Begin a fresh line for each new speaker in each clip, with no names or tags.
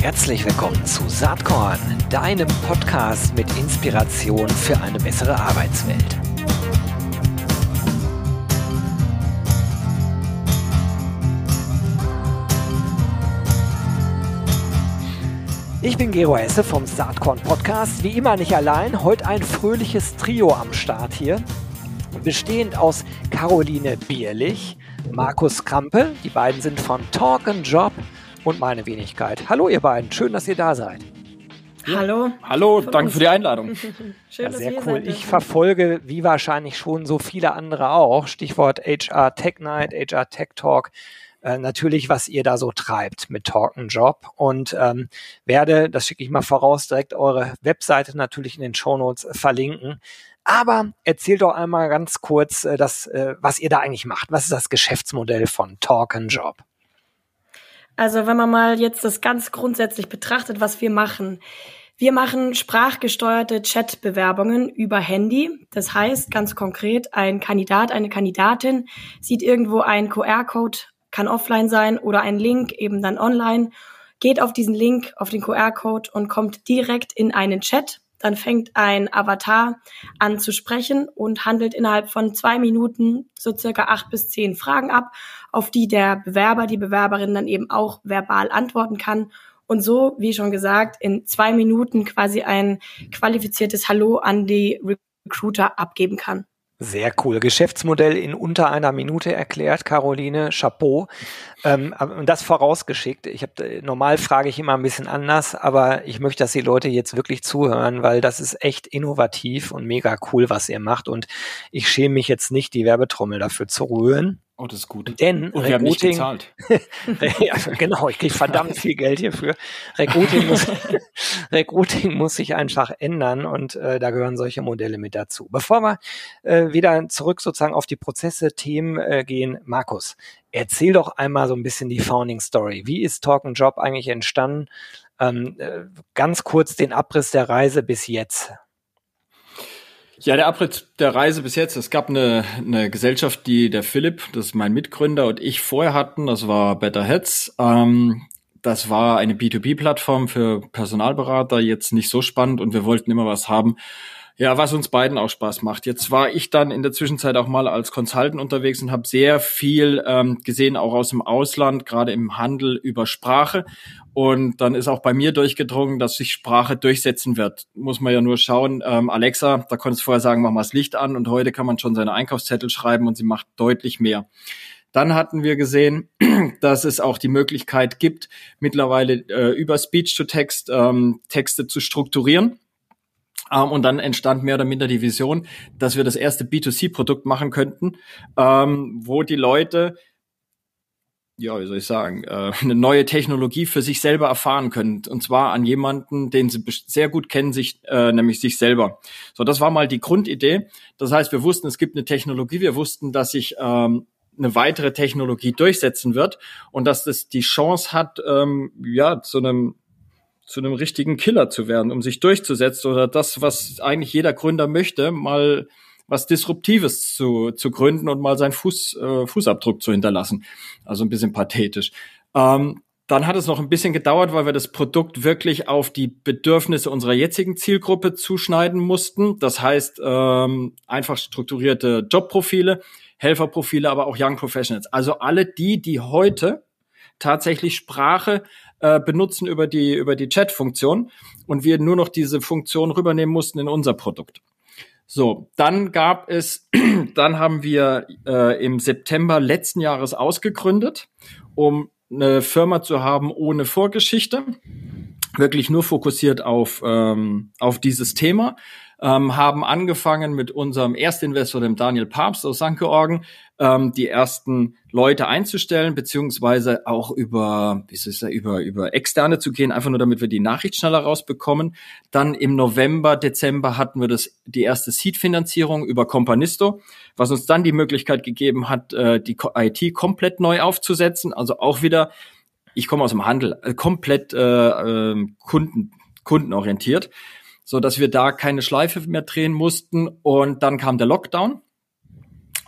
Herzlich willkommen zu Saatkorn, deinem Podcast mit Inspiration für eine bessere Arbeitswelt. Ich bin Gero Hesse vom Saatkorn Podcast. Wie immer nicht allein. Heute ein fröhliches Trio am Start hier. Bestehend aus Caroline Bierlich, Markus Krampe. Die beiden sind von Talk and Job und meine Wenigkeit. Hallo ihr beiden, schön, dass ihr da seid.
Hallo.
Hallo, danke für die Einladung.
Schön, ja, sehr cool. Ich verfolge, wie wahrscheinlich schon so viele andere auch, Stichwort HR Tech Night, HR Tech Talk, äh, natürlich, was ihr da so treibt mit Talk and Job und ähm, werde, das schicke ich mal voraus, direkt eure Webseite natürlich in den Show Notes verlinken. Aber erzählt doch einmal ganz kurz, äh, das, äh, was ihr da eigentlich macht. Was ist das Geschäftsmodell von Talk and Job?
Also wenn man mal jetzt das ganz grundsätzlich betrachtet, was wir machen. Wir machen sprachgesteuerte Chatbewerbungen über Handy. Das heißt ganz konkret, ein Kandidat, eine Kandidatin sieht irgendwo einen QR-Code, kann offline sein oder ein Link eben dann online, geht auf diesen Link, auf den QR-Code und kommt direkt in einen Chat dann fängt ein Avatar an zu sprechen und handelt innerhalb von zwei Minuten so circa acht bis zehn Fragen ab, auf die der Bewerber, die Bewerberin dann eben auch verbal antworten kann und so, wie schon gesagt, in zwei Minuten quasi ein qualifiziertes Hallo an die Recruiter abgeben kann.
Sehr cool. Geschäftsmodell in unter einer Minute erklärt, Caroline. Chapeau. Ähm, das vorausgeschickt. Ich habe äh, normal frage ich immer ein bisschen anders, aber ich möchte, dass die Leute jetzt wirklich zuhören, weil das ist echt innovativ und mega cool, was ihr macht. Und ich schäme mich jetzt nicht, die Werbetrommel dafür zu rühren.
Oh, das ist gut.
Denn Und wir Recruiting, haben nicht gezahlt. ja, genau, ich kriege verdammt viel Geld hierfür. Recruiting muss, Recruiting muss sich einfach ändern und äh, da gehören solche Modelle mit dazu. Bevor wir äh, wieder zurück sozusagen auf die Prozesse, Themen äh, gehen, Markus, erzähl doch einmal so ein bisschen die Founding Story. Wie ist Talk and Job eigentlich entstanden? Ähm, äh, ganz kurz den Abriss der Reise bis jetzt.
Ja, der Abriss der Reise bis jetzt. Es gab eine, eine Gesellschaft, die der Philipp, das ist mein Mitgründer, und ich vorher hatten. Das war Better Heads. Ähm, das war eine B2B-Plattform für Personalberater. Jetzt nicht so spannend und wir wollten immer was haben, ja, was uns beiden auch Spaß macht. Jetzt war ich dann in der Zwischenzeit auch mal als Consultant unterwegs und habe sehr viel ähm, gesehen, auch aus dem Ausland, gerade im Handel über Sprache. Und dann ist auch bei mir durchgedrungen, dass sich Sprache durchsetzen wird. Muss man ja nur schauen. Ähm, Alexa, da konntest du vorher sagen, mach mal das Licht an und heute kann man schon seine Einkaufszettel schreiben und sie macht deutlich mehr. Dann hatten wir gesehen, dass es auch die Möglichkeit gibt, mittlerweile äh, über Speech-to-Text ähm, Texte zu strukturieren ähm, und dann entstand mehr oder minder die Vision, dass wir das erste B2C-Produkt machen könnten, ähm, wo die Leute ja, wie soll ich sagen, äh, eine neue Technologie für sich selber erfahren können. Und zwar an jemanden, den sie sehr gut kennen, sich, äh, nämlich sich selber. So, das war mal die Grundidee. Das heißt, wir wussten, es gibt eine Technologie, wir wussten, dass sich ähm, eine weitere Technologie durchsetzen wird und dass das die Chance hat, ja, zu einem zu einem richtigen Killer zu werden, um sich durchzusetzen oder das, was eigentlich jeder Gründer möchte, mal was Disruptives zu, zu gründen und mal seinen Fuß, äh, Fußabdruck zu hinterlassen. Also ein bisschen pathetisch. Ähm, dann hat es noch ein bisschen gedauert, weil wir das Produkt wirklich auf die Bedürfnisse unserer jetzigen Zielgruppe zuschneiden mussten. Das heißt, ähm, einfach strukturierte Jobprofile, Helferprofile, aber auch Young Professionals. Also alle die, die heute tatsächlich Sprache äh, benutzen über die, über die Chat-Funktion und wir nur noch diese Funktion rübernehmen mussten in unser Produkt. So, dann gab es, dann haben wir äh, im September letzten Jahres ausgegründet, um eine Firma zu haben ohne Vorgeschichte, wirklich nur fokussiert auf, ähm, auf dieses Thema ähm, haben angefangen mit unserem Erstinvestor, dem Daniel Papst aus St. Georgen, ähm, die ersten Leute einzustellen, beziehungsweise auch über, wie ist es, über, über externe zu gehen, einfach nur damit wir die Nachricht schneller rausbekommen. Dann im November, Dezember hatten wir das, die erste Seed-Finanzierung über Companisto, was uns dann die Möglichkeit gegeben hat, äh, die IT komplett neu aufzusetzen. Also auch wieder, ich komme aus dem Handel, äh, komplett äh, äh, Kunden, kundenorientiert so dass wir da keine Schleife mehr drehen mussten. Und dann kam der Lockdown.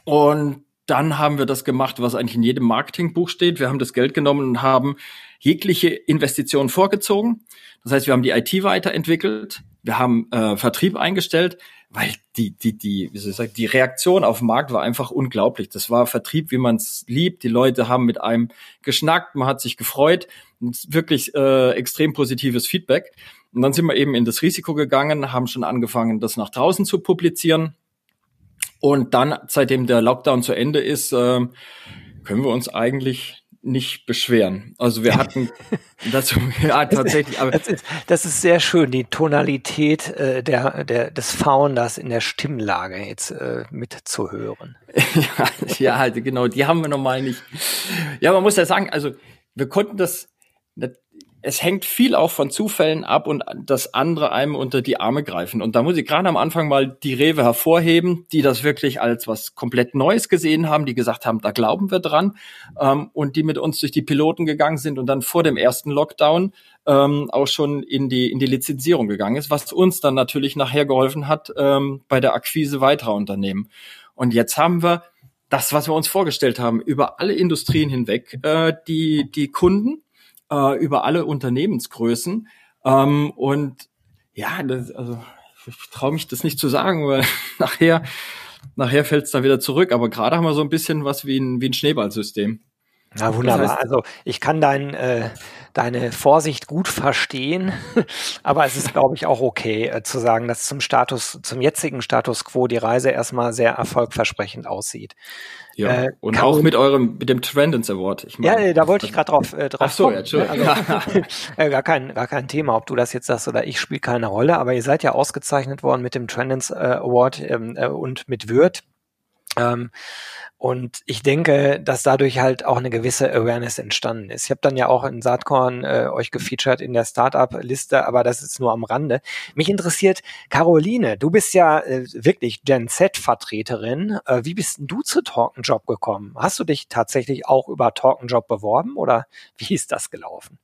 Und dann haben wir das gemacht, was eigentlich in jedem Marketingbuch steht. Wir haben das Geld genommen und haben jegliche Investitionen vorgezogen. Das heißt, wir haben die IT weiterentwickelt, wir haben äh, Vertrieb eingestellt, weil die, die, die, wie soll ich sagen, die Reaktion auf den Markt war einfach unglaublich. Das war Vertrieb, wie man es liebt. Die Leute haben mit einem geschnackt, man hat sich gefreut. Wirklich äh, extrem positives Feedback. Und dann sind wir eben in das Risiko gegangen, haben schon angefangen, das nach draußen zu publizieren und dann, seitdem der Lockdown zu Ende ist, äh, können wir uns eigentlich nicht beschweren. Also wir hatten das ja tatsächlich.
Aber das, ist, das ist sehr schön, die Tonalität äh, der, der des Founders in der Stimmlage jetzt äh, mitzuhören.
ja, ja, halt, genau, die haben wir normal nicht. Ja, man muss ja sagen, also wir konnten das es hängt viel auch von Zufällen ab und das andere einem unter die Arme greifen. Und da muss ich gerade am Anfang mal die Rewe hervorheben, die das wirklich als was komplett Neues gesehen haben, die gesagt haben, da glauben wir dran ähm, und die mit uns durch die Piloten gegangen sind und dann vor dem ersten Lockdown ähm, auch schon in die, in die Lizenzierung gegangen ist, was uns dann natürlich nachher geholfen hat ähm, bei der Akquise weiterer Unternehmen. Und jetzt haben wir das, was wir uns vorgestellt haben, über alle Industrien hinweg, äh, die, die Kunden, äh, über alle Unternehmensgrößen. Ähm, und ja, das, also ich traue mich das nicht zu sagen, weil nachher, nachher fällt es dann wieder zurück. Aber gerade haben wir so ein bisschen was wie ein, wie ein Schneeballsystem.
Na wunderbar. Das heißt, also ich kann dein, äh, deine Vorsicht gut verstehen, aber es ist, glaube ich, auch okay äh, zu sagen, dass zum Status, zum jetzigen Status quo die Reise erstmal sehr erfolgversprechend aussieht.
Ja, äh, und auch mit eurem, mit dem Trendens Award.
Ich mein, ja, da wollte ich gerade drauf, äh, drauf
Ach so, kommen. ja,
also, äh, gar, kein, gar kein Thema, ob du das jetzt sagst oder ich, spielt keine Rolle, aber ihr seid ja ausgezeichnet worden mit dem Trendens äh, Award ähm, äh, und mit Würth. Ähm, und ich denke, dass dadurch halt auch eine gewisse Awareness entstanden ist. Ich habe dann ja auch in Saatkorn äh, euch gefeatured in der Startup-Liste, aber das ist nur am Rande. Mich interessiert, Caroline, du bist ja äh, wirklich Gen Z-Vertreterin. Äh, wie bist denn du zu Talkenjob gekommen? Hast du dich tatsächlich auch über Talkenjob beworben oder wie ist das gelaufen?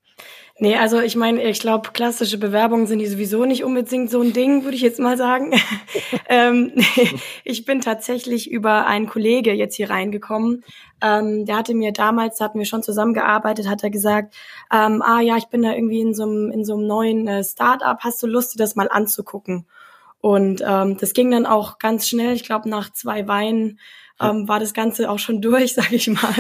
Nee, also ich meine, ich glaube, klassische Bewerbungen sind die sowieso nicht unbedingt so ein Ding, würde ich jetzt mal sagen. ähm, ich bin tatsächlich über einen Kollege jetzt hier reingekommen. Ähm, der hatte mir damals, da hatten wir schon zusammengearbeitet, hat er gesagt, ähm, ah ja, ich bin da irgendwie in so einem, in so einem neuen äh, Start-up, hast du Lust, dir das mal anzugucken? Und ähm, das ging dann auch ganz schnell, ich glaube nach zwei Weinen ähm, war das Ganze auch schon durch, sage ich mal.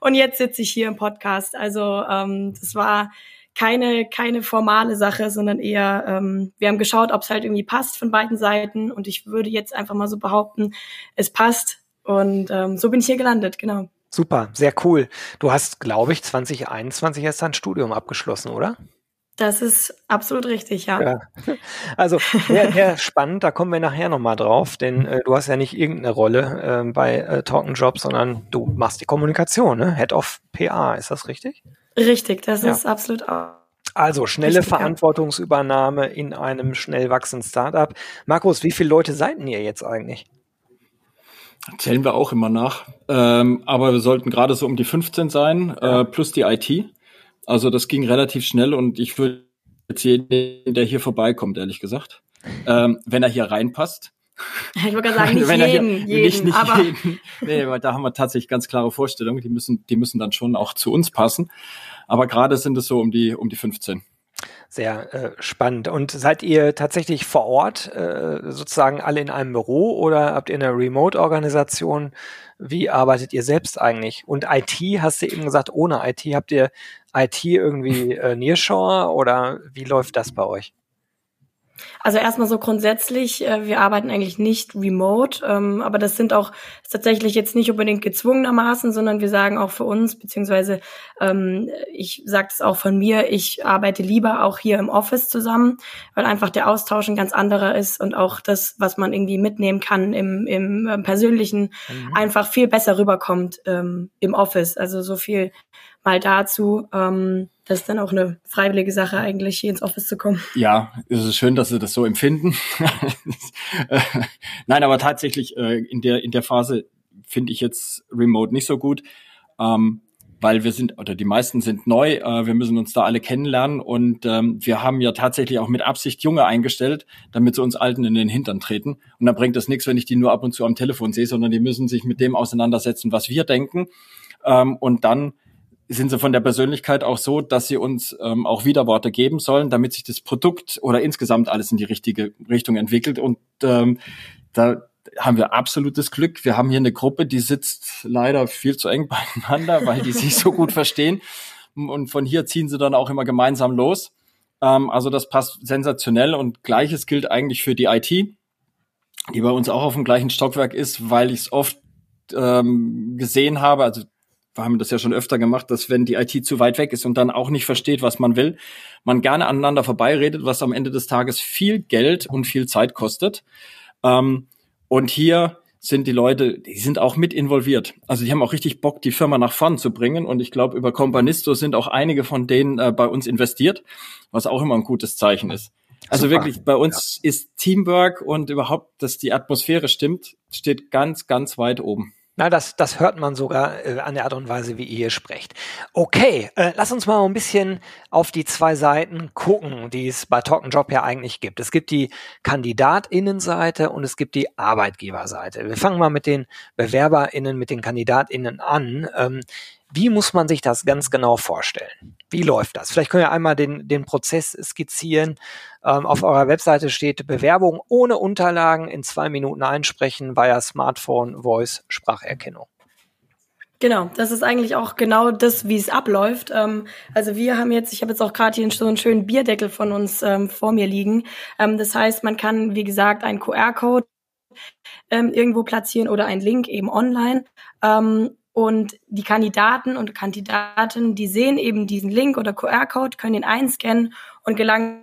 Und jetzt sitze ich hier im Podcast. Also ähm, das war keine, keine formale Sache, sondern eher, ähm, wir haben geschaut, ob es halt irgendwie passt von beiden Seiten. Und ich würde jetzt einfach mal so behaupten, es passt. Und ähm, so bin ich hier gelandet, genau.
Super, sehr cool. Du hast, glaube ich, 2021 erst dein Studium abgeschlossen, oder?
Das ist absolut richtig, ja. ja.
Also sehr, sehr spannend, da kommen wir nachher nochmal drauf, denn äh, du hast ja nicht irgendeine Rolle äh, bei äh, Talking Jobs, sondern du machst die Kommunikation, ne? Head of PA, ist das richtig?
Richtig, das ja. ist absolut auch.
Also schnelle richtig, Verantwortungsübernahme in einem schnell wachsenden Startup. Markus, wie viele Leute seid ihr jetzt eigentlich?
Zählen wir auch immer nach. Ähm, aber wir sollten gerade so um die 15 sein, ja. äh, plus die IT. Also das ging relativ schnell und ich würde jetzt jeden, der hier vorbeikommt, ehrlich gesagt, ähm, wenn er hier reinpasst.
Ich würde sagen, nicht jeden, hier, jeden, nicht, nicht aber jeden.
Nee, weil da haben wir tatsächlich ganz klare Vorstellungen. Die müssen, die müssen dann schon auch zu uns passen. Aber gerade sind es so um die, um die 15.
Sehr äh, spannend. Und seid ihr tatsächlich vor Ort, äh, sozusagen alle in einem Büro oder habt ihr eine Remote-Organisation? Wie arbeitet ihr selbst eigentlich? Und IT, hast du eben gesagt, ohne IT, habt ihr IT irgendwie äh, Nearshore oder wie läuft das bei euch?
Also erstmal so grundsätzlich, äh, wir arbeiten eigentlich nicht remote, ähm, aber das sind auch tatsächlich jetzt nicht unbedingt gezwungenermaßen, sondern wir sagen auch für uns, beziehungsweise ähm, ich sage es auch von mir, ich arbeite lieber auch hier im Office zusammen, weil einfach der Austausch ein ganz anderer ist und auch das, was man irgendwie mitnehmen kann im, im äh, persönlichen, mhm. einfach viel besser rüberkommt ähm, im Office. Also so viel mal dazu. Ähm, das ist dann auch eine freiwillige Sache, eigentlich hier ins Office zu kommen.
Ja, es ist schön, dass Sie das so empfinden. Nein, aber tatsächlich äh, in der in der Phase finde ich jetzt Remote nicht so gut. Ähm, weil wir sind, oder die meisten sind neu, äh, wir müssen uns da alle kennenlernen und ähm, wir haben ja tatsächlich auch mit Absicht Junge eingestellt, damit sie uns Alten in den Hintern treten. Und dann bringt das nichts, wenn ich die nur ab und zu am Telefon sehe, sondern die müssen sich mit dem auseinandersetzen, was wir denken. Ähm, und dann sind sie von der Persönlichkeit auch so, dass sie uns ähm, auch Widerworte geben sollen, damit sich das Produkt oder insgesamt alles in die richtige Richtung entwickelt. Und ähm, da haben wir absolutes Glück. Wir haben hier eine Gruppe, die sitzt leider viel zu eng beieinander, weil die sich so gut verstehen. Und von hier ziehen sie dann auch immer gemeinsam los. Ähm, also das passt sensationell. Und gleiches gilt eigentlich für die IT, die bei uns auch auf dem gleichen Stockwerk ist, weil ich es oft ähm, gesehen habe. Also wir haben das ja schon öfter gemacht, dass wenn die IT zu weit weg ist und dann auch nicht versteht, was man will, man gerne aneinander vorbeiredet, was am Ende des Tages viel Geld und viel Zeit kostet. Ähm, und hier sind die Leute, die sind auch mit involviert. Also die haben auch richtig Bock, die Firma nach vorn zu bringen. Und ich glaube, über Companisto sind auch einige von denen äh, bei uns investiert, was auch immer ein gutes Zeichen ist. Also Super. wirklich, bei uns ja. ist Teamwork und überhaupt, dass die Atmosphäre stimmt, steht ganz, ganz weit oben.
Na, das, das hört man sogar äh, an der Art und Weise, wie ihr hier sprecht. Okay, äh, lass uns mal ein bisschen auf die zwei Seiten gucken, die es bei Talk Job ja eigentlich gibt. Es gibt die KandidatInnenseite und es gibt die Arbeitgeberseite. Wir fangen mal mit den BewerberInnen, mit den KandidatInnen an. Ähm, wie muss man sich das ganz genau vorstellen? Wie läuft das? Vielleicht können wir einmal den, den Prozess skizzieren. Ähm, auf eurer Webseite steht Bewerbung ohne Unterlagen in zwei Minuten einsprechen via Smartphone, Voice, Spracherkennung.
Genau, das ist eigentlich auch genau das, wie es abläuft. Ähm, also wir haben jetzt, ich habe jetzt auch gerade hier so einen schönen Bierdeckel von uns ähm, vor mir liegen. Ähm, das heißt, man kann, wie gesagt, einen QR-Code ähm, irgendwo platzieren oder einen Link eben online. Und die Kandidaten und Kandidatinnen, die sehen eben diesen Link oder QR-Code, können ihn einscannen und gelangen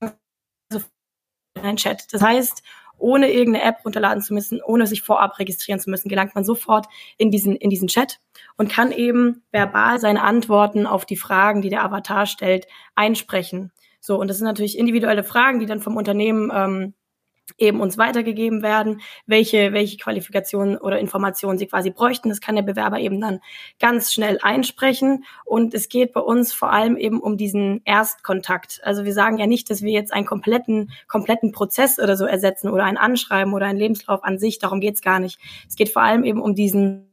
in einen Chat. Das heißt, ohne irgendeine App runterladen zu müssen, ohne sich vorab registrieren zu müssen, gelangt man sofort in diesen, in diesen Chat und kann eben verbal seine Antworten auf die Fragen, die der Avatar stellt, einsprechen. So, und das sind natürlich individuelle Fragen, die dann vom Unternehmen ähm, eben uns weitergegeben werden, welche, welche Qualifikationen oder Informationen sie quasi bräuchten. Das kann der Bewerber eben dann ganz schnell einsprechen. Und es geht bei uns vor allem eben um diesen Erstkontakt. Also wir sagen ja nicht, dass wir jetzt einen kompletten, kompletten Prozess oder so ersetzen oder ein Anschreiben oder einen Lebenslauf an sich. Darum geht's gar nicht. Es geht vor allem eben um diesen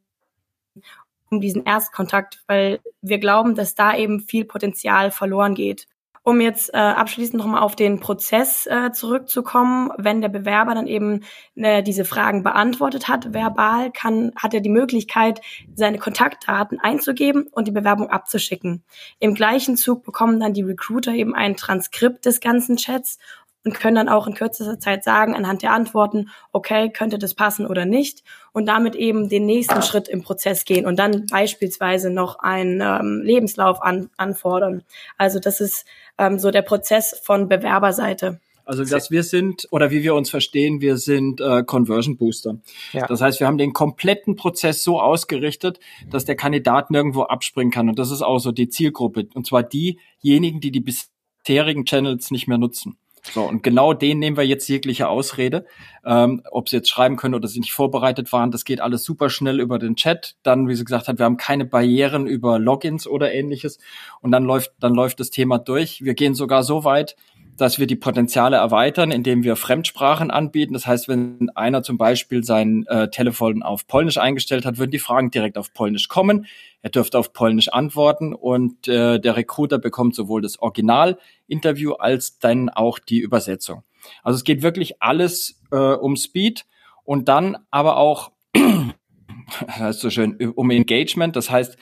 um diesen Erstkontakt, weil wir glauben, dass da eben viel Potenzial verloren geht. Um jetzt äh, abschließend nochmal auf den Prozess äh, zurückzukommen, wenn der Bewerber dann eben äh, diese Fragen beantwortet hat, verbal, kann, hat er die Möglichkeit, seine Kontaktdaten einzugeben und die Bewerbung abzuschicken. Im gleichen Zug bekommen dann die Recruiter eben ein Transkript des ganzen Chats und können dann auch in kürzester Zeit sagen, anhand der Antworten, okay, könnte das passen oder nicht und damit eben den nächsten Schritt im Prozess gehen und dann beispielsweise noch einen ähm, Lebenslauf an, anfordern. Also das ist ähm, so der Prozess von Bewerberseite.
Also dass wir sind oder wie wir uns verstehen, wir sind äh, Conversion Booster. Ja. Das heißt, wir haben den kompletten Prozess so ausgerichtet, dass der Kandidat nirgendwo abspringen kann. Und das ist auch so die Zielgruppe. Und zwar diejenigen, die die bisherigen Channels nicht mehr nutzen. So, und genau den nehmen wir jetzt jegliche Ausrede. Ähm, ob sie jetzt schreiben können oder sie nicht vorbereitet waren, das geht alles super schnell über den Chat. Dann, wie sie gesagt hat, wir haben keine Barrieren über Logins oder ähnliches. Und dann läuft, dann läuft das Thema durch. Wir gehen sogar so weit, dass wir die Potenziale erweitern, indem wir Fremdsprachen anbieten. Das heißt, wenn einer zum Beispiel sein äh, Telefon auf Polnisch eingestellt hat, würden die Fragen direkt auf Polnisch kommen. Er dürfte auf Polnisch antworten und äh, der Recruiter bekommt sowohl das Originalinterview als dann auch die Übersetzung. Also es geht wirklich alles äh, um Speed und dann aber auch, das heißt so schön, um Engagement. Das heißt,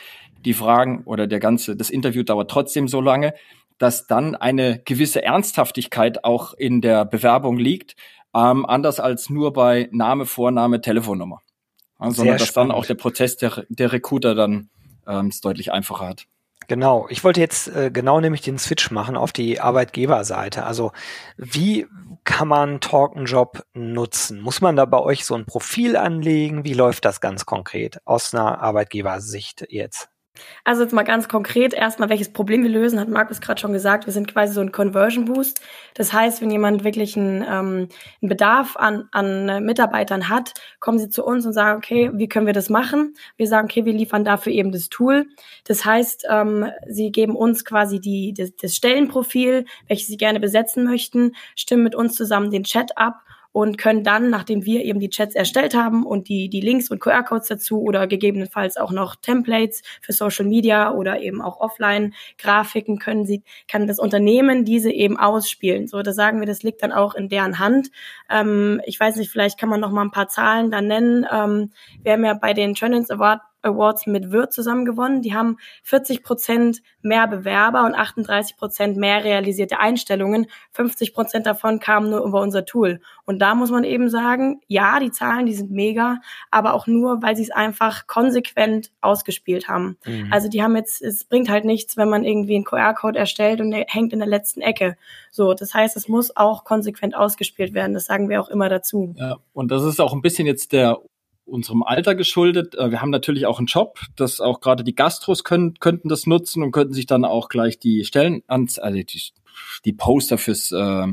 die Fragen oder der ganze, das Interview dauert trotzdem so lange, dass dann eine gewisse Ernsthaftigkeit auch in der Bewerbung liegt, ähm, anders als nur bei Name, Vorname, Telefonnummer. Also, sondern dass dann auch der Prozess der, der Recruiter dann ähm, es deutlich einfacher hat.
Genau, ich wollte jetzt äh, genau nämlich den Switch machen auf die Arbeitgeberseite. Also wie kann man Talkenjob nutzen? Muss man da bei euch so ein Profil anlegen? Wie läuft das ganz konkret aus einer Arbeitgebersicht jetzt?
Also jetzt mal ganz konkret erstmal, welches Problem wir lösen, hat Markus gerade schon gesagt. Wir sind quasi so ein Conversion Boost. Das heißt, wenn jemand wirklich einen, ähm, einen Bedarf an, an Mitarbeitern hat, kommen sie zu uns und sagen, okay, wie können wir das machen? Wir sagen, okay, wir liefern dafür eben das Tool. Das heißt, ähm, sie geben uns quasi die, das, das Stellenprofil, welches sie gerne besetzen möchten, stimmen mit uns zusammen den Chat ab und können dann, nachdem wir eben die Chats erstellt haben und die, die Links und QR-Codes dazu oder gegebenenfalls auch noch Templates für Social Media oder eben auch Offline-Grafiken können sie, kann das Unternehmen diese eben ausspielen. So, da sagen wir, das liegt dann auch in deren Hand. Ähm, ich weiß nicht, vielleicht kann man noch mal ein paar Zahlen da nennen. Ähm, wir haben ja bei den Trends Award Awards mit Wirt zusammen gewonnen. Die haben 40 Prozent mehr Bewerber und 38 Prozent mehr realisierte Einstellungen. 50 Prozent davon kamen nur über unser Tool. Und da muss man eben sagen, ja, die Zahlen, die sind mega, aber auch nur, weil sie es einfach konsequent ausgespielt haben. Mhm. Also die haben jetzt, es bringt halt nichts, wenn man irgendwie einen QR-Code erstellt und der hängt in der letzten Ecke. So, das heißt, es muss auch konsequent ausgespielt werden. Das sagen wir auch immer dazu.
Ja, und das ist auch ein bisschen jetzt der unserem Alter geschuldet. Äh, wir haben natürlich auch einen Job, dass auch gerade die Gastros können, könnten das nutzen und könnten sich dann auch gleich die Stellen ans, also die, die Poster fürs, äh,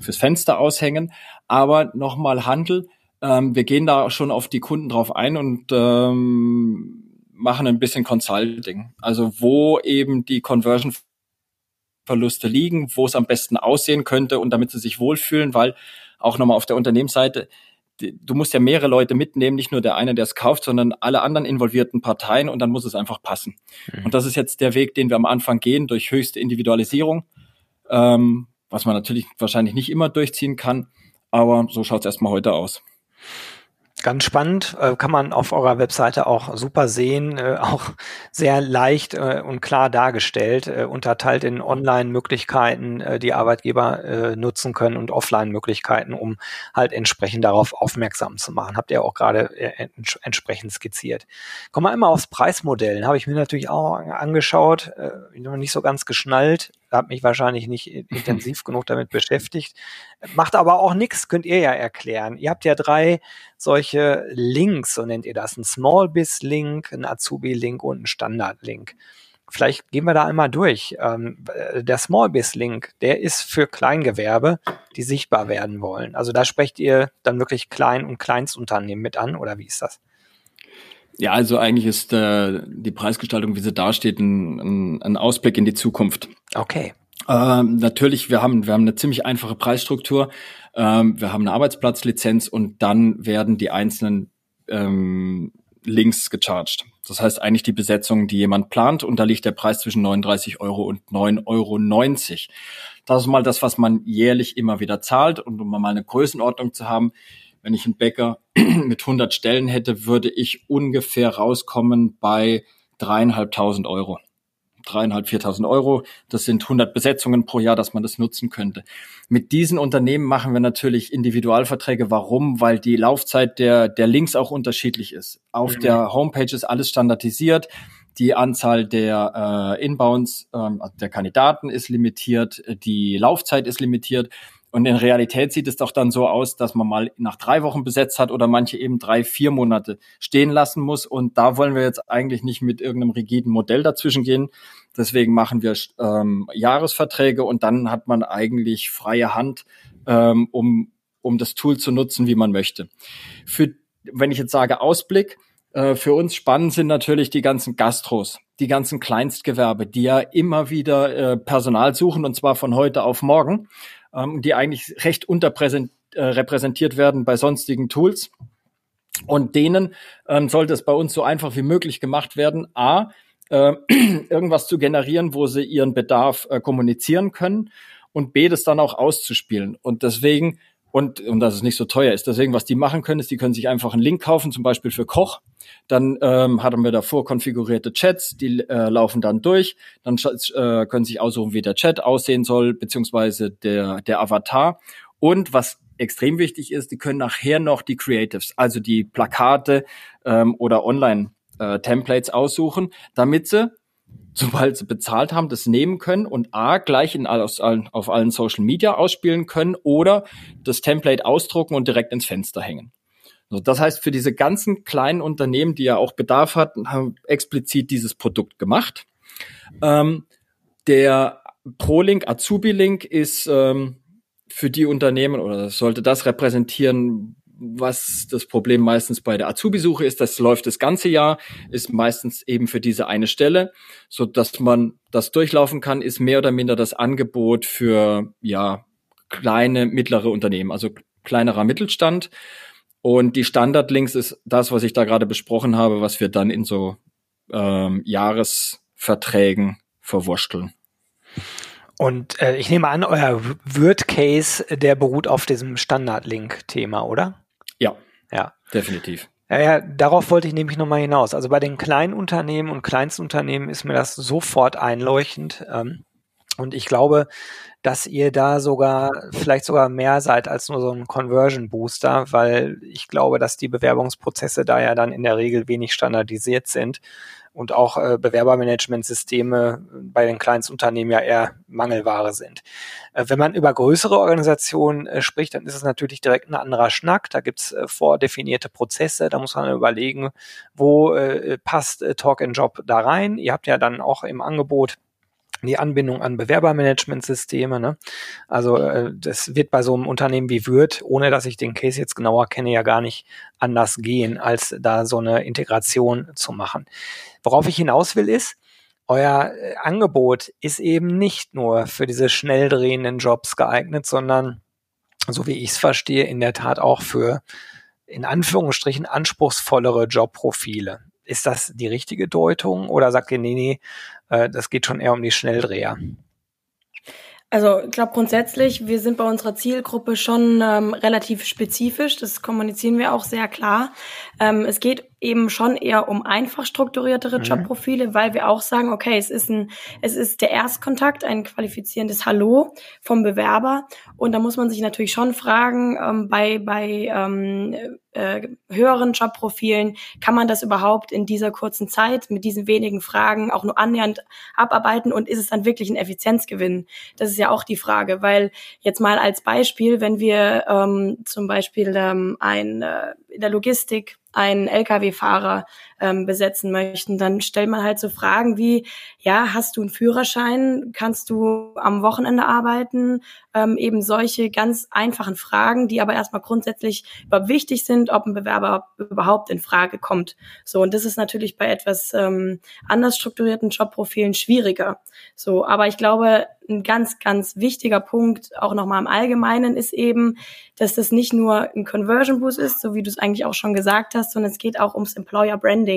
fürs Fenster aushängen. Aber nochmal Handel. Ähm, wir gehen da schon auf die Kunden drauf ein und ähm, machen ein bisschen Consulting. Also wo eben die Conversion Verluste liegen, wo es am besten aussehen könnte und damit sie sich wohlfühlen, weil auch nochmal auf der Unternehmensseite, du musst ja mehrere Leute mitnehmen, nicht nur der eine, der es kauft, sondern alle anderen involvierten Parteien und dann muss es einfach passen. Mhm. Und das ist jetzt der Weg, den wir am Anfang gehen, durch höchste Individualisierung, ähm, was man natürlich wahrscheinlich nicht immer durchziehen kann, aber so schaut es erstmal heute aus.
Ganz spannend, äh, kann man auf eurer Webseite auch super sehen, äh, auch sehr leicht äh, und klar dargestellt, unterteilt in Online-Möglichkeiten, die Arbeitgeber nutzen können und Offline-Möglichkeiten, um halt entsprechend darauf aufmerksam zu machen. Habt ihr auch gerade entsprechend skizziert. Kommen wir einmal aufs Preismodell. Habe ich mir natürlich auch angeschaut, nicht so ganz geschnallt, habe mich wahrscheinlich nicht intensiv genug damit beschäftigt. Macht aber auch nichts, könnt ihr ja erklären. Ihr habt ja drei solche Links, so nennt ihr das. Ein Small Biz Link, ein Azubi Link und ein Standard Link. Vielleicht gehen wir da einmal durch. Ähm, der Small Biz Link, der ist für Kleingewerbe, die sichtbar werden wollen. Also da sprecht ihr dann wirklich Klein- und Kleinstunternehmen mit an, oder wie ist das?
Ja, also eigentlich ist äh, die Preisgestaltung, wie sie dasteht, ein, ein, ein Ausblick in die Zukunft.
Okay.
Ähm, natürlich, wir haben, wir haben eine ziemlich einfache Preisstruktur. Ähm, wir haben eine Arbeitsplatzlizenz und dann werden die einzelnen ähm, Links gecharged. Das heißt eigentlich die Besetzung, die jemand plant und da liegt der Preis zwischen 39 Euro und 9,90 Euro. Das ist mal das, was man jährlich immer wieder zahlt und um mal eine Größenordnung zu haben, wenn ich einen Bäcker mit 100 Stellen hätte, würde ich ungefähr rauskommen bei dreieinhalbtausend Euro. Dreieinhalb, viertausend Euro. Das sind 100 Besetzungen pro Jahr, dass man das nutzen könnte. Mit diesen Unternehmen machen wir natürlich Individualverträge. Warum? Weil die Laufzeit der, der Links auch unterschiedlich ist. Auf mhm. der Homepage ist alles standardisiert. Die Anzahl der äh, Inbounds, ähm, also der Kandidaten ist limitiert. Die Laufzeit ist limitiert. Und in Realität sieht es doch dann so aus, dass man mal nach drei Wochen besetzt hat oder manche eben drei, vier Monate stehen lassen muss. Und da wollen wir jetzt eigentlich nicht mit irgendeinem rigiden Modell dazwischen gehen. Deswegen machen wir ähm, Jahresverträge und dann hat man eigentlich freie Hand, ähm, um, um das Tool zu nutzen, wie man möchte. Für, wenn ich jetzt sage Ausblick, äh, für uns spannend sind natürlich die ganzen Gastros, die ganzen Kleinstgewerbe, die ja immer wieder äh, Personal suchen und zwar von heute auf morgen ähm, die eigentlich recht unterrepräsentiert äh, werden bei sonstigen Tools. Und denen ähm, sollte es bei uns so einfach wie möglich gemacht werden, a, äh, irgendwas zu generieren, wo sie ihren Bedarf äh, kommunizieren können und b, das dann auch auszuspielen. Und deswegen und, und dass es nicht so teuer ist. Deswegen, was die machen können, ist, die können sich einfach einen Link kaufen, zum Beispiel für Koch. Dann ähm, haben wir davor konfigurierte Chats, die äh, laufen dann durch. Dann äh, können sich aussuchen, wie der Chat aussehen soll, beziehungsweise der, der Avatar. Und was extrem wichtig ist, die können nachher noch die Creatives, also die Plakate ähm, oder Online-Templates äh, aussuchen, damit sie sobald sie bezahlt haben, das nehmen können und A, gleich in, auf, allen, auf allen Social Media ausspielen können oder das Template ausdrucken und direkt ins Fenster hängen. So, das heißt, für diese ganzen kleinen Unternehmen, die ja auch Bedarf hatten, haben explizit dieses Produkt gemacht. Ähm, der ProLink, Azubi-Link ist ähm, für die Unternehmen oder sollte das repräsentieren, was das Problem meistens bei der Azubi-Suche ist. Das läuft das ganze Jahr, ist meistens eben für diese eine Stelle, so dass man das durchlaufen kann, ist mehr oder minder das Angebot für, ja, kleine, mittlere Unternehmen, also kleinerer Mittelstand. Und die Standardlinks ist das, was ich da gerade besprochen habe, was wir dann in so ähm, Jahresverträgen verwurschteln.
Und äh, ich nehme an, euer Word-Case, der beruht auf diesem Standard-Link-Thema, oder?
Ja. Ja. Definitiv.
Ja, ja, darauf wollte ich nämlich nochmal hinaus. Also bei den kleinen Unternehmen und Kleinstunternehmen ist mir das sofort einleuchtend. Ähm, und ich glaube, dass ihr da sogar vielleicht sogar mehr seid als nur so ein Conversion Booster, weil ich glaube, dass die Bewerbungsprozesse da ja dann in der Regel wenig standardisiert sind und auch äh, Bewerbermanagementsysteme bei den Kleinstunternehmen ja eher Mangelware sind. Äh, wenn man über größere Organisationen äh, spricht, dann ist es natürlich direkt ein anderer Schnack. Da gibt's äh, vordefinierte Prozesse, da muss man überlegen, wo äh, passt äh, Talk and Job da rein. Ihr habt ja dann auch im Angebot die Anbindung an Bewerbermanagementsysteme. Ne? Also äh, das wird bei so einem Unternehmen wie Würth, ohne dass ich den Case jetzt genauer kenne, ja gar nicht anders gehen, als da so eine Integration zu machen. Worauf ich hinaus will ist, euer äh, Angebot ist eben nicht nur für diese schnell drehenden Jobs geeignet, sondern, so wie ich es verstehe, in der Tat auch für in Anführungsstrichen anspruchsvollere Jobprofile. Ist das die richtige Deutung oder sagt ihr, nee, nee, äh, das geht schon eher um die Schnelldreher?
Also ich glaube grundsätzlich, wir sind bei unserer Zielgruppe schon ähm, relativ spezifisch. Das kommunizieren wir auch sehr klar. Ähm, es geht eben schon eher um einfach strukturiertere mhm. Jobprofile, weil wir auch sagen, okay, es ist ein, es ist der Erstkontakt, ein qualifizierendes Hallo vom Bewerber. Und da muss man sich natürlich schon fragen, ähm, bei, bei ähm, äh, höheren Jobprofilen, kann man das überhaupt in dieser kurzen Zeit mit diesen wenigen Fragen auch nur annähernd abarbeiten und ist es dann wirklich ein Effizienzgewinn? Das ist ja auch die Frage, weil jetzt mal als Beispiel, wenn wir ähm, zum Beispiel ähm, ein äh, in der Logistik einen Lkw-Fahrer ähm, besetzen möchten, dann stellt man halt so Fragen wie, ja, hast du einen Führerschein? Kannst du am Wochenende arbeiten? Ähm, eben solche ganz einfachen Fragen, die aber erstmal grundsätzlich überhaupt wichtig sind, ob ein Bewerber überhaupt in Frage kommt. So, und das ist natürlich bei etwas ähm, anders strukturierten Jobprofilen schwieriger. So, aber ich glaube, ein ganz, ganz wichtiger Punkt, auch nochmal im Allgemeinen, ist eben, dass das nicht nur ein Conversion Boost ist, so wie du es eigentlich auch schon gesagt hast, sondern es geht auch ums Employer Branding.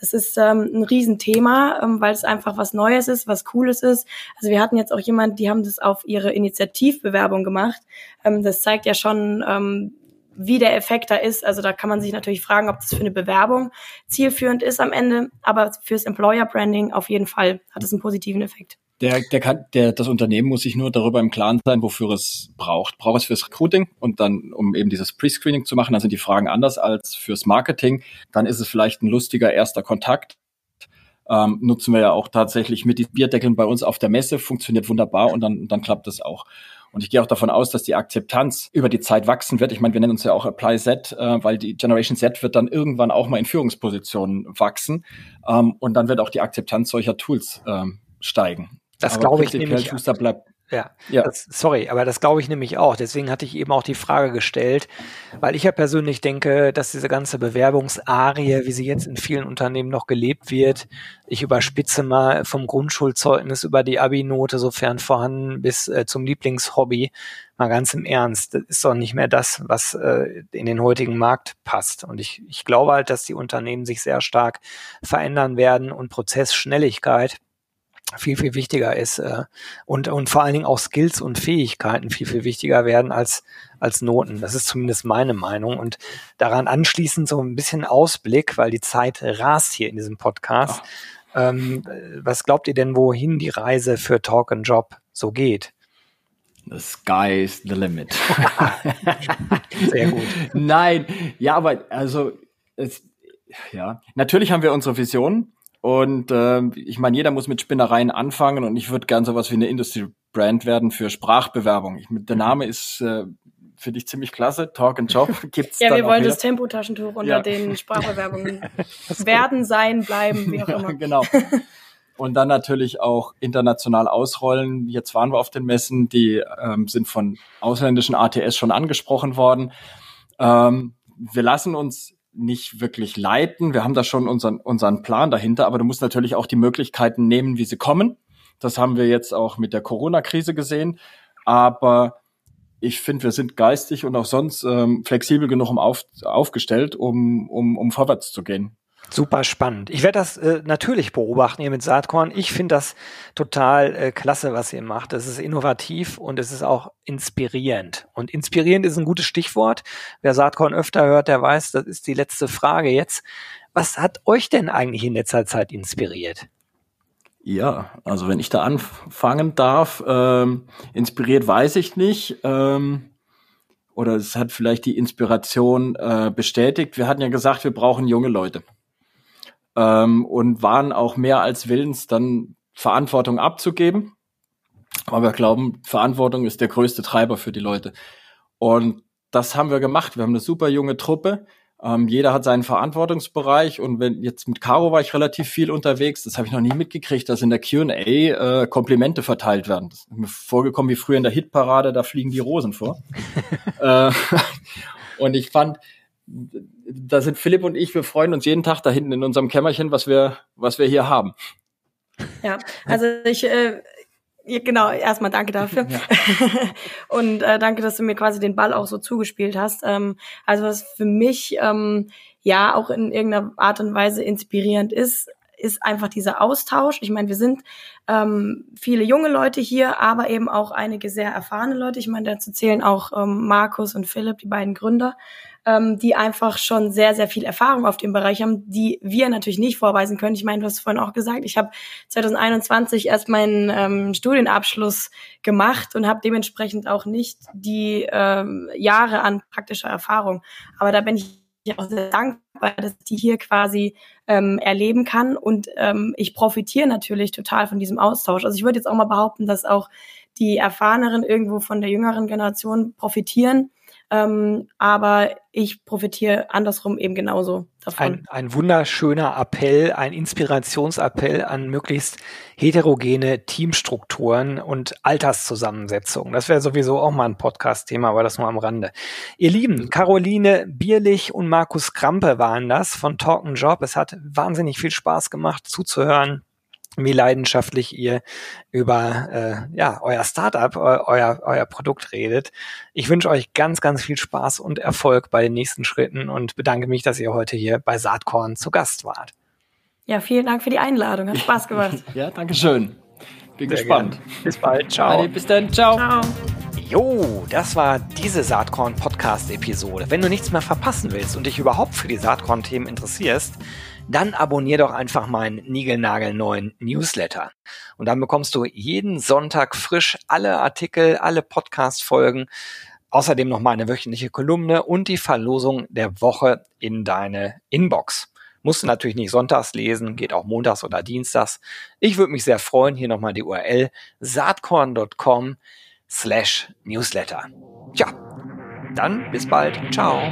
Das ist ähm, ein Riesenthema, ähm, weil es einfach was Neues ist, was Cooles ist. Also wir hatten jetzt auch jemand, die haben das auf ihre Initiativbewerbung gemacht. Ähm, das zeigt ja schon, ähm, wie der Effekt da ist. Also da kann man sich natürlich fragen, ob das für eine Bewerbung zielführend ist am Ende, aber fürs Employer Branding auf jeden Fall hat es einen positiven Effekt.
Der, der kann, der, das Unternehmen muss sich nur darüber im Klaren sein, wofür es braucht. Braucht es fürs Recruiting und dann, um eben dieses Pre-Screening zu machen, dann sind die Fragen anders als fürs Marketing. Dann ist es vielleicht ein lustiger erster Kontakt. Ähm, nutzen wir ja auch tatsächlich mit den Bierdeckeln bei uns auf der Messe, funktioniert wunderbar und dann, dann klappt das auch. Und ich gehe auch davon aus, dass die Akzeptanz über die Zeit wachsen wird. Ich meine, wir nennen uns ja auch Apply Z, äh, weil die Generation Z wird dann irgendwann auch mal in Führungspositionen wachsen. Ähm, und dann wird auch die Akzeptanz solcher Tools ähm, steigen.
Das glaube ich nämlich. Schuster bleibt ja, ja. Das, sorry, aber das glaube ich nämlich auch. Deswegen hatte ich eben auch die Frage gestellt, weil ich ja persönlich denke, dass diese ganze Bewerbungsarie, wie sie jetzt in vielen Unternehmen noch gelebt wird, ich überspitze mal vom Grundschulzeugnis über die Abi-Note, sofern vorhanden, bis äh, zum Lieblingshobby, mal ganz im Ernst, das ist doch nicht mehr das, was äh, in den heutigen Markt passt. Und ich, ich glaube halt, dass die Unternehmen sich sehr stark verändern werden und Prozessschnelligkeit viel, viel wichtiger ist äh, und, und vor allen Dingen auch Skills und Fähigkeiten viel, viel wichtiger werden als, als Noten. Das ist zumindest meine Meinung. Und daran anschließend so ein bisschen Ausblick, weil die Zeit rast hier in diesem Podcast. Ähm, was glaubt ihr denn, wohin die Reise für Talk and Job so geht?
The sky is the limit. Sehr gut. Nein, ja, aber also es, ja, natürlich haben wir unsere Vision und äh, ich meine, jeder muss mit Spinnereien anfangen und ich würde gern sowas wie eine Industry Brand werden für Sprachbewerbung. Ich, der Name ist äh, finde ich ziemlich klasse. Talk and Job gibt's
Ja, wir wollen das Tempotaschentuch unter
Ja.
den Sprachbewerbungen werden, sein, bleiben, wie auch immer.
genau. Und dann natürlich auch international ausrollen. Jetzt waren wir auf den Messen, die ähm, sind von ausländischen ATS schon angesprochen worden. Ähm, wir lassen uns nicht wirklich leiten. Wir haben da schon unseren, unseren Plan dahinter, aber du musst natürlich auch die Möglichkeiten nehmen, wie sie kommen. Das haben wir jetzt auch mit der Corona-Krise gesehen. Aber ich finde, wir sind geistig und auch sonst ähm, flexibel genug um auf, aufgestellt, um, um, um vorwärts zu gehen.
Super spannend. Ich werde das äh, natürlich beobachten hier mit Saatkorn. Ich finde das total äh, klasse, was ihr macht. Es ist innovativ und es ist auch inspirierend. Und inspirierend ist ein gutes Stichwort. Wer Saatkorn öfter hört, der weiß, das ist die letzte Frage jetzt. Was hat euch denn eigentlich in letzter Zeit inspiriert?
Ja, also wenn ich da anfangen darf, ähm, inspiriert weiß ich nicht. Ähm, oder es hat vielleicht die Inspiration äh, bestätigt. Wir hatten ja gesagt, wir brauchen junge Leute. Ähm, und waren auch mehr als willens, dann Verantwortung abzugeben. Aber wir glauben, Verantwortung ist der größte Treiber für die Leute. Und das haben wir gemacht. Wir haben eine super junge Truppe. Ähm, jeder hat seinen Verantwortungsbereich und wenn jetzt mit Caro war ich relativ viel unterwegs, das habe ich noch nie mitgekriegt, dass in der Q&A äh, Komplimente verteilt werden. Das ist mir vorgekommen wie früher in der Hitparade, da fliegen die Rosen vor. äh, und ich fand, da sind Philipp und ich, wir freuen uns jeden Tag da hinten in unserem Kämmerchen, was wir, was wir hier haben.
Ja, also ich, äh, genau, erstmal danke dafür.
Ja.
und äh, danke, dass du mir quasi den Ball auch so zugespielt hast. Ähm, also was für mich ähm, ja auch in irgendeiner Art und Weise inspirierend ist, ist einfach dieser Austausch. Ich meine, wir sind ähm, viele junge Leute hier, aber eben auch einige sehr erfahrene Leute. Ich meine, dazu zählen auch ähm, Markus und Philipp, die beiden Gründer, ähm, die einfach schon sehr, sehr viel Erfahrung auf dem Bereich haben, die wir natürlich nicht vorweisen können. Ich meine, du hast vorhin auch gesagt, ich habe 2021 erst meinen ähm, Studienabschluss gemacht und habe dementsprechend auch nicht die ähm, Jahre an praktischer Erfahrung. Aber da bin ich auch sehr dankbar, dass ich die hier quasi ähm, erleben kann und ähm, ich profitiere natürlich total von diesem Austausch. Also ich würde jetzt auch mal behaupten, dass auch die Erfahreneren irgendwo von der jüngeren Generation profitieren, ähm, aber ich profitiere andersrum eben genauso davon.
Ein, ein wunderschöner Appell, ein Inspirationsappell an möglichst heterogene Teamstrukturen und Alterszusammensetzungen. Das wäre sowieso auch mal ein Podcast-Thema, aber das nur am Rande. Ihr Lieben, Caroline Bierlich und Markus Krampe waren das von Talk and Job. Es hat wahnsinnig viel Spaß gemacht zuzuhören wie leidenschaftlich ihr über äh, ja euer Startup, eu euer euer Produkt redet. Ich wünsche euch ganz ganz viel Spaß und Erfolg bei den nächsten Schritten und bedanke mich, dass ihr heute hier bei Saatkorn zu Gast wart.
Ja, vielen Dank für die Einladung. Hat Spaß gemacht.
Ja, danke schön. Bin
Sehr
gespannt.
gerne. Bis bald. Ciao.
Adi, bis dann. Ciao.
Ciao.
Jo, das war diese Saatkorn Podcast Episode. Wenn du nichts mehr verpassen willst und dich überhaupt für die Saatkorn Themen interessierst, dann abonnier doch einfach meinen niegelnagelneuen Newsletter. Und dann bekommst du jeden Sonntag frisch alle Artikel, alle Podcast Folgen, außerdem noch meine wöchentliche Kolumne und die Verlosung der Woche in deine Inbox. Musst du natürlich nicht sonntags lesen, geht auch montags oder dienstags. Ich würde mich sehr freuen, hier nochmal die URL saatkorn.com slash newsletter. Tja, dann bis bald. Ciao.